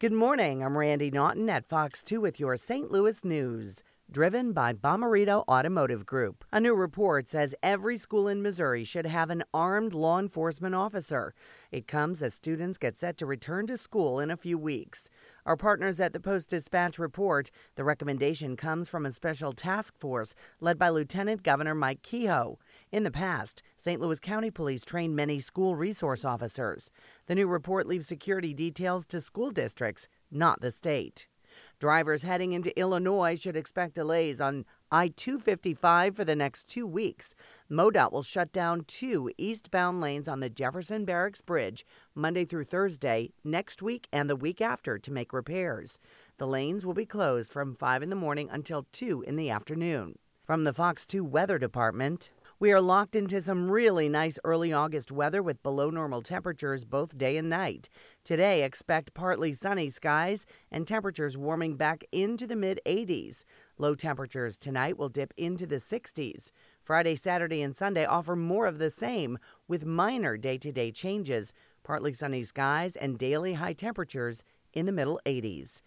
Good morning. I'm Randi Naughton at Fox 2 with your St. Louis news. Driven by Bommarito Automotive Group. A new report says every school in Missouri should have an armed law enforcement officer. It comes as students get set to return to school in a few weeks. Our partners at the Post Dispatch report the recommendation comes from a special task force led by Lieutenant Governor Mike Kehoe. In the past, St. Louis County Police trained many school resource officers. The new report leaves security details to school districts, not the state. Drivers heading into Illinois should expect delays on I 255 for the next two weeks. MoDOT will shut down two eastbound lanes on the Jefferson Barracks Bridge Monday through Thursday next week and the week after to make repairs. The lanes will be closed from 5 in the morning until 2 in the afternoon. From the Fox 2 Weather Department, we are locked into some really nice early August weather with below normal temperatures both day and night. Today, expect partly sunny skies and temperatures warming back into the mid 80s. Low temperatures tonight will dip into the 60s. Friday, Saturday, and Sunday offer more of the same with minor day to day changes, partly sunny skies, and daily high temperatures in the middle 80s.